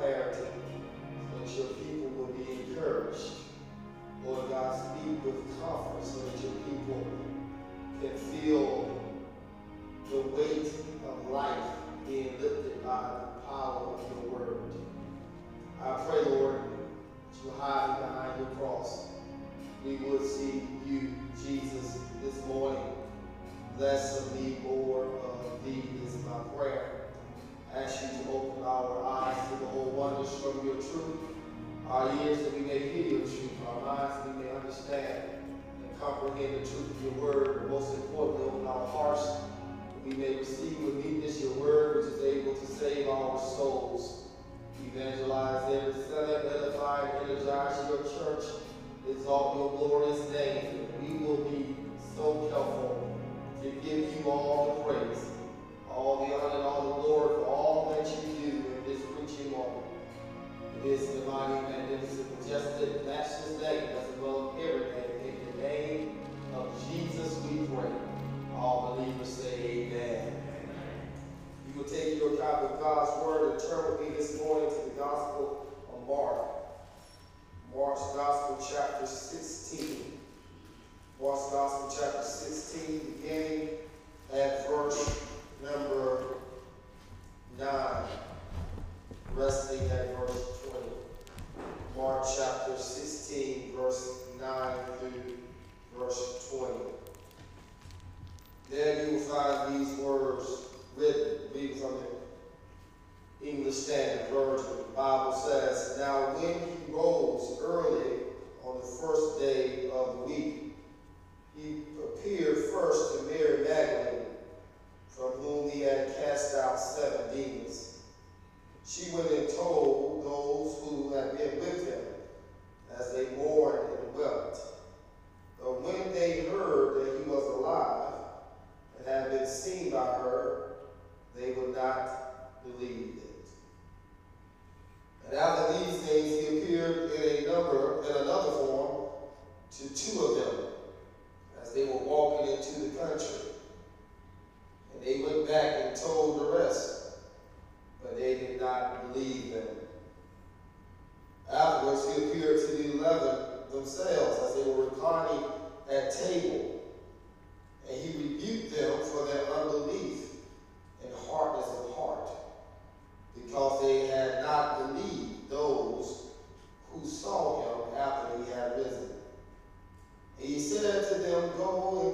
clarity.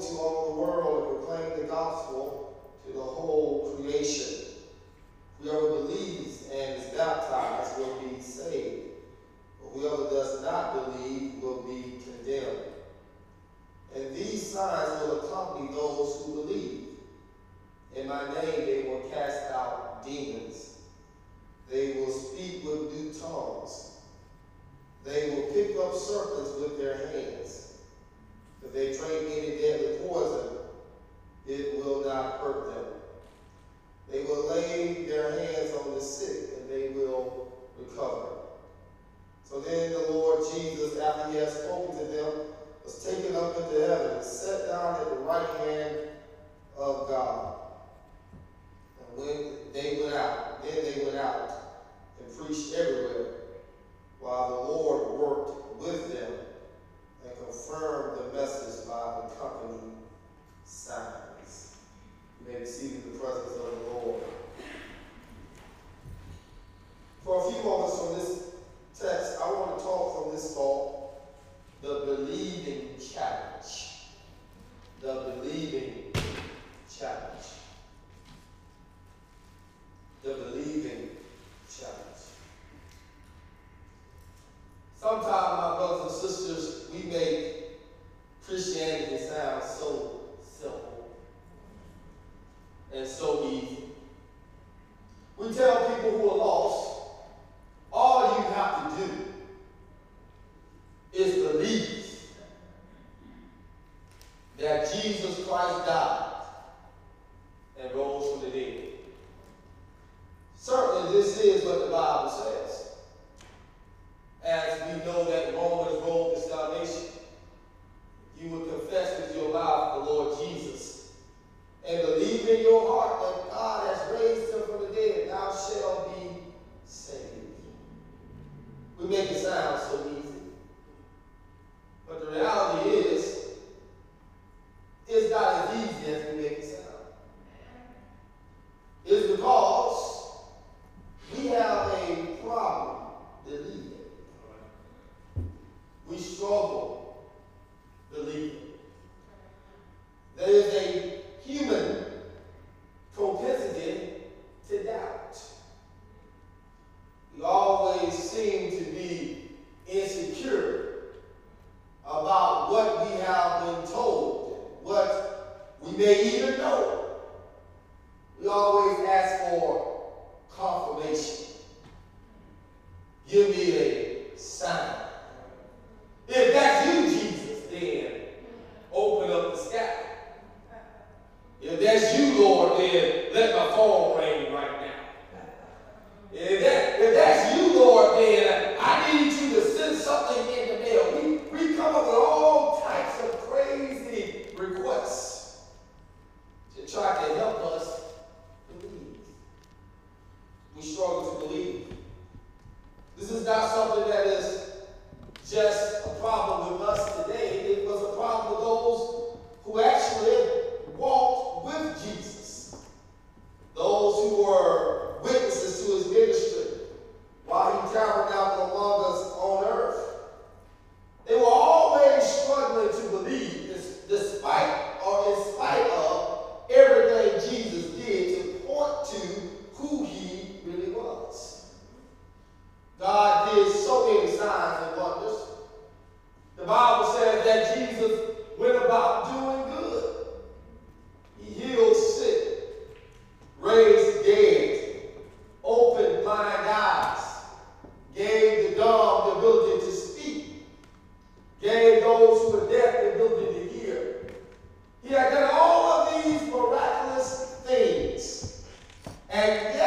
To all the world and proclaim the gospel to the whole creation. Whoever believes and is baptized will be saved, but whoever does not believe will be condemned. And these signs will accompany those who believe. In my name they will cast out demons. They will speak with new tongues. They will pick up serpents with their hands if they drink any deadly poison, it will not hurt them. They will lay their hands on the sick and they will recover. So then the Lord Jesus, after he had spoken to them, was taken up into heaven and sat down at the right hand of God. And when they went out, then they went out and preached everywhere while the Lord worked with them confirmed the message by the accompanying signs. You may in the presence of the Lord. For a few moments from this text, I want to talk from this thought the believing challenge. The believing challenge. The believing challenge. Sometimes, my brothers and sisters, Give me a sign. And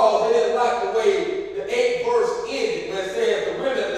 because they didn't like the way the eighth verse ended when it says the women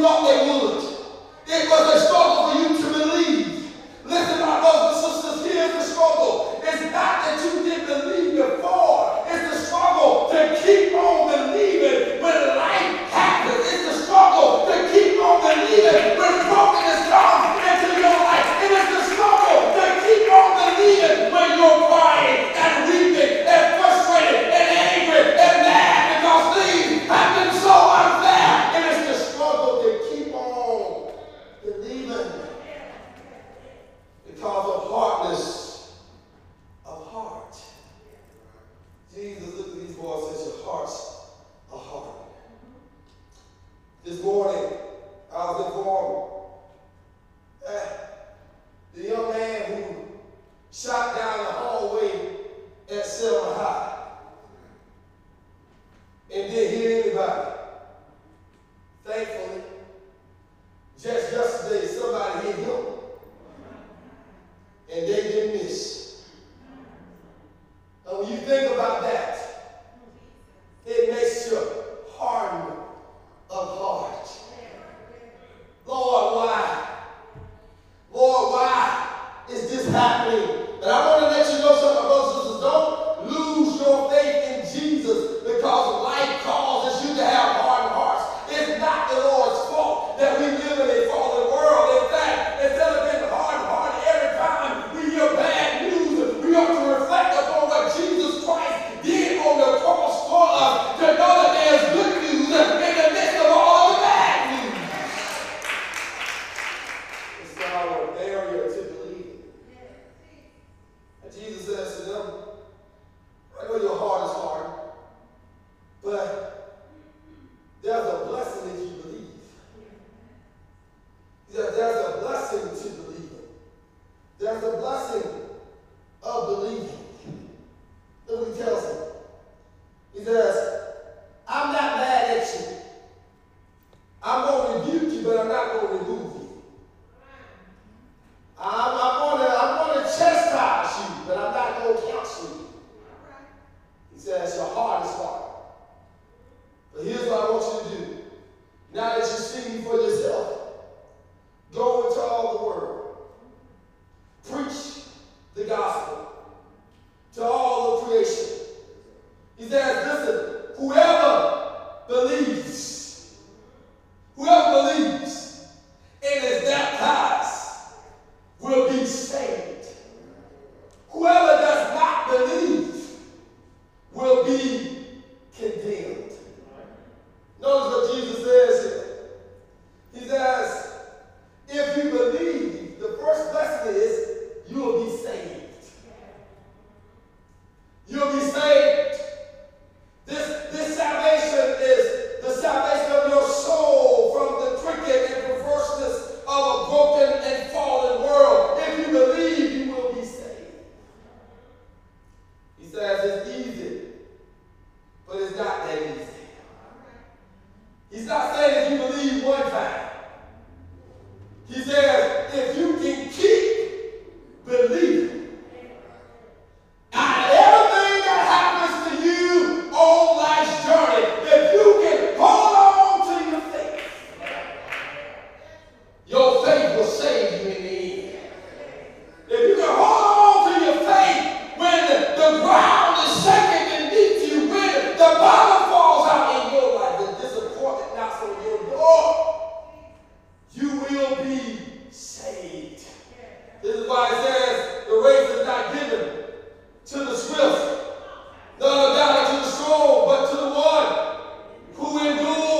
Não a youth. It was a story. থাকলে Ravan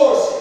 force.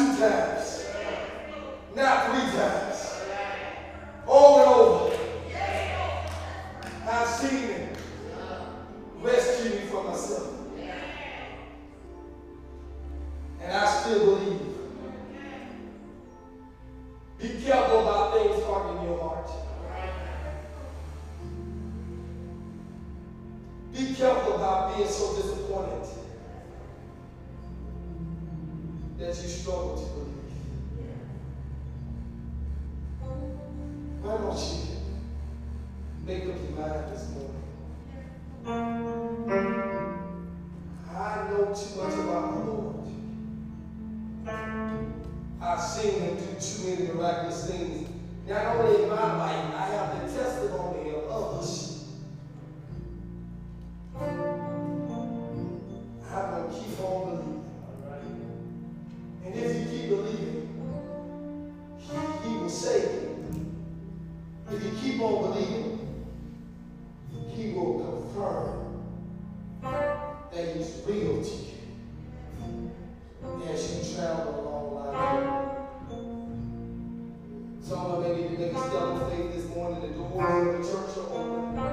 I've seen him do too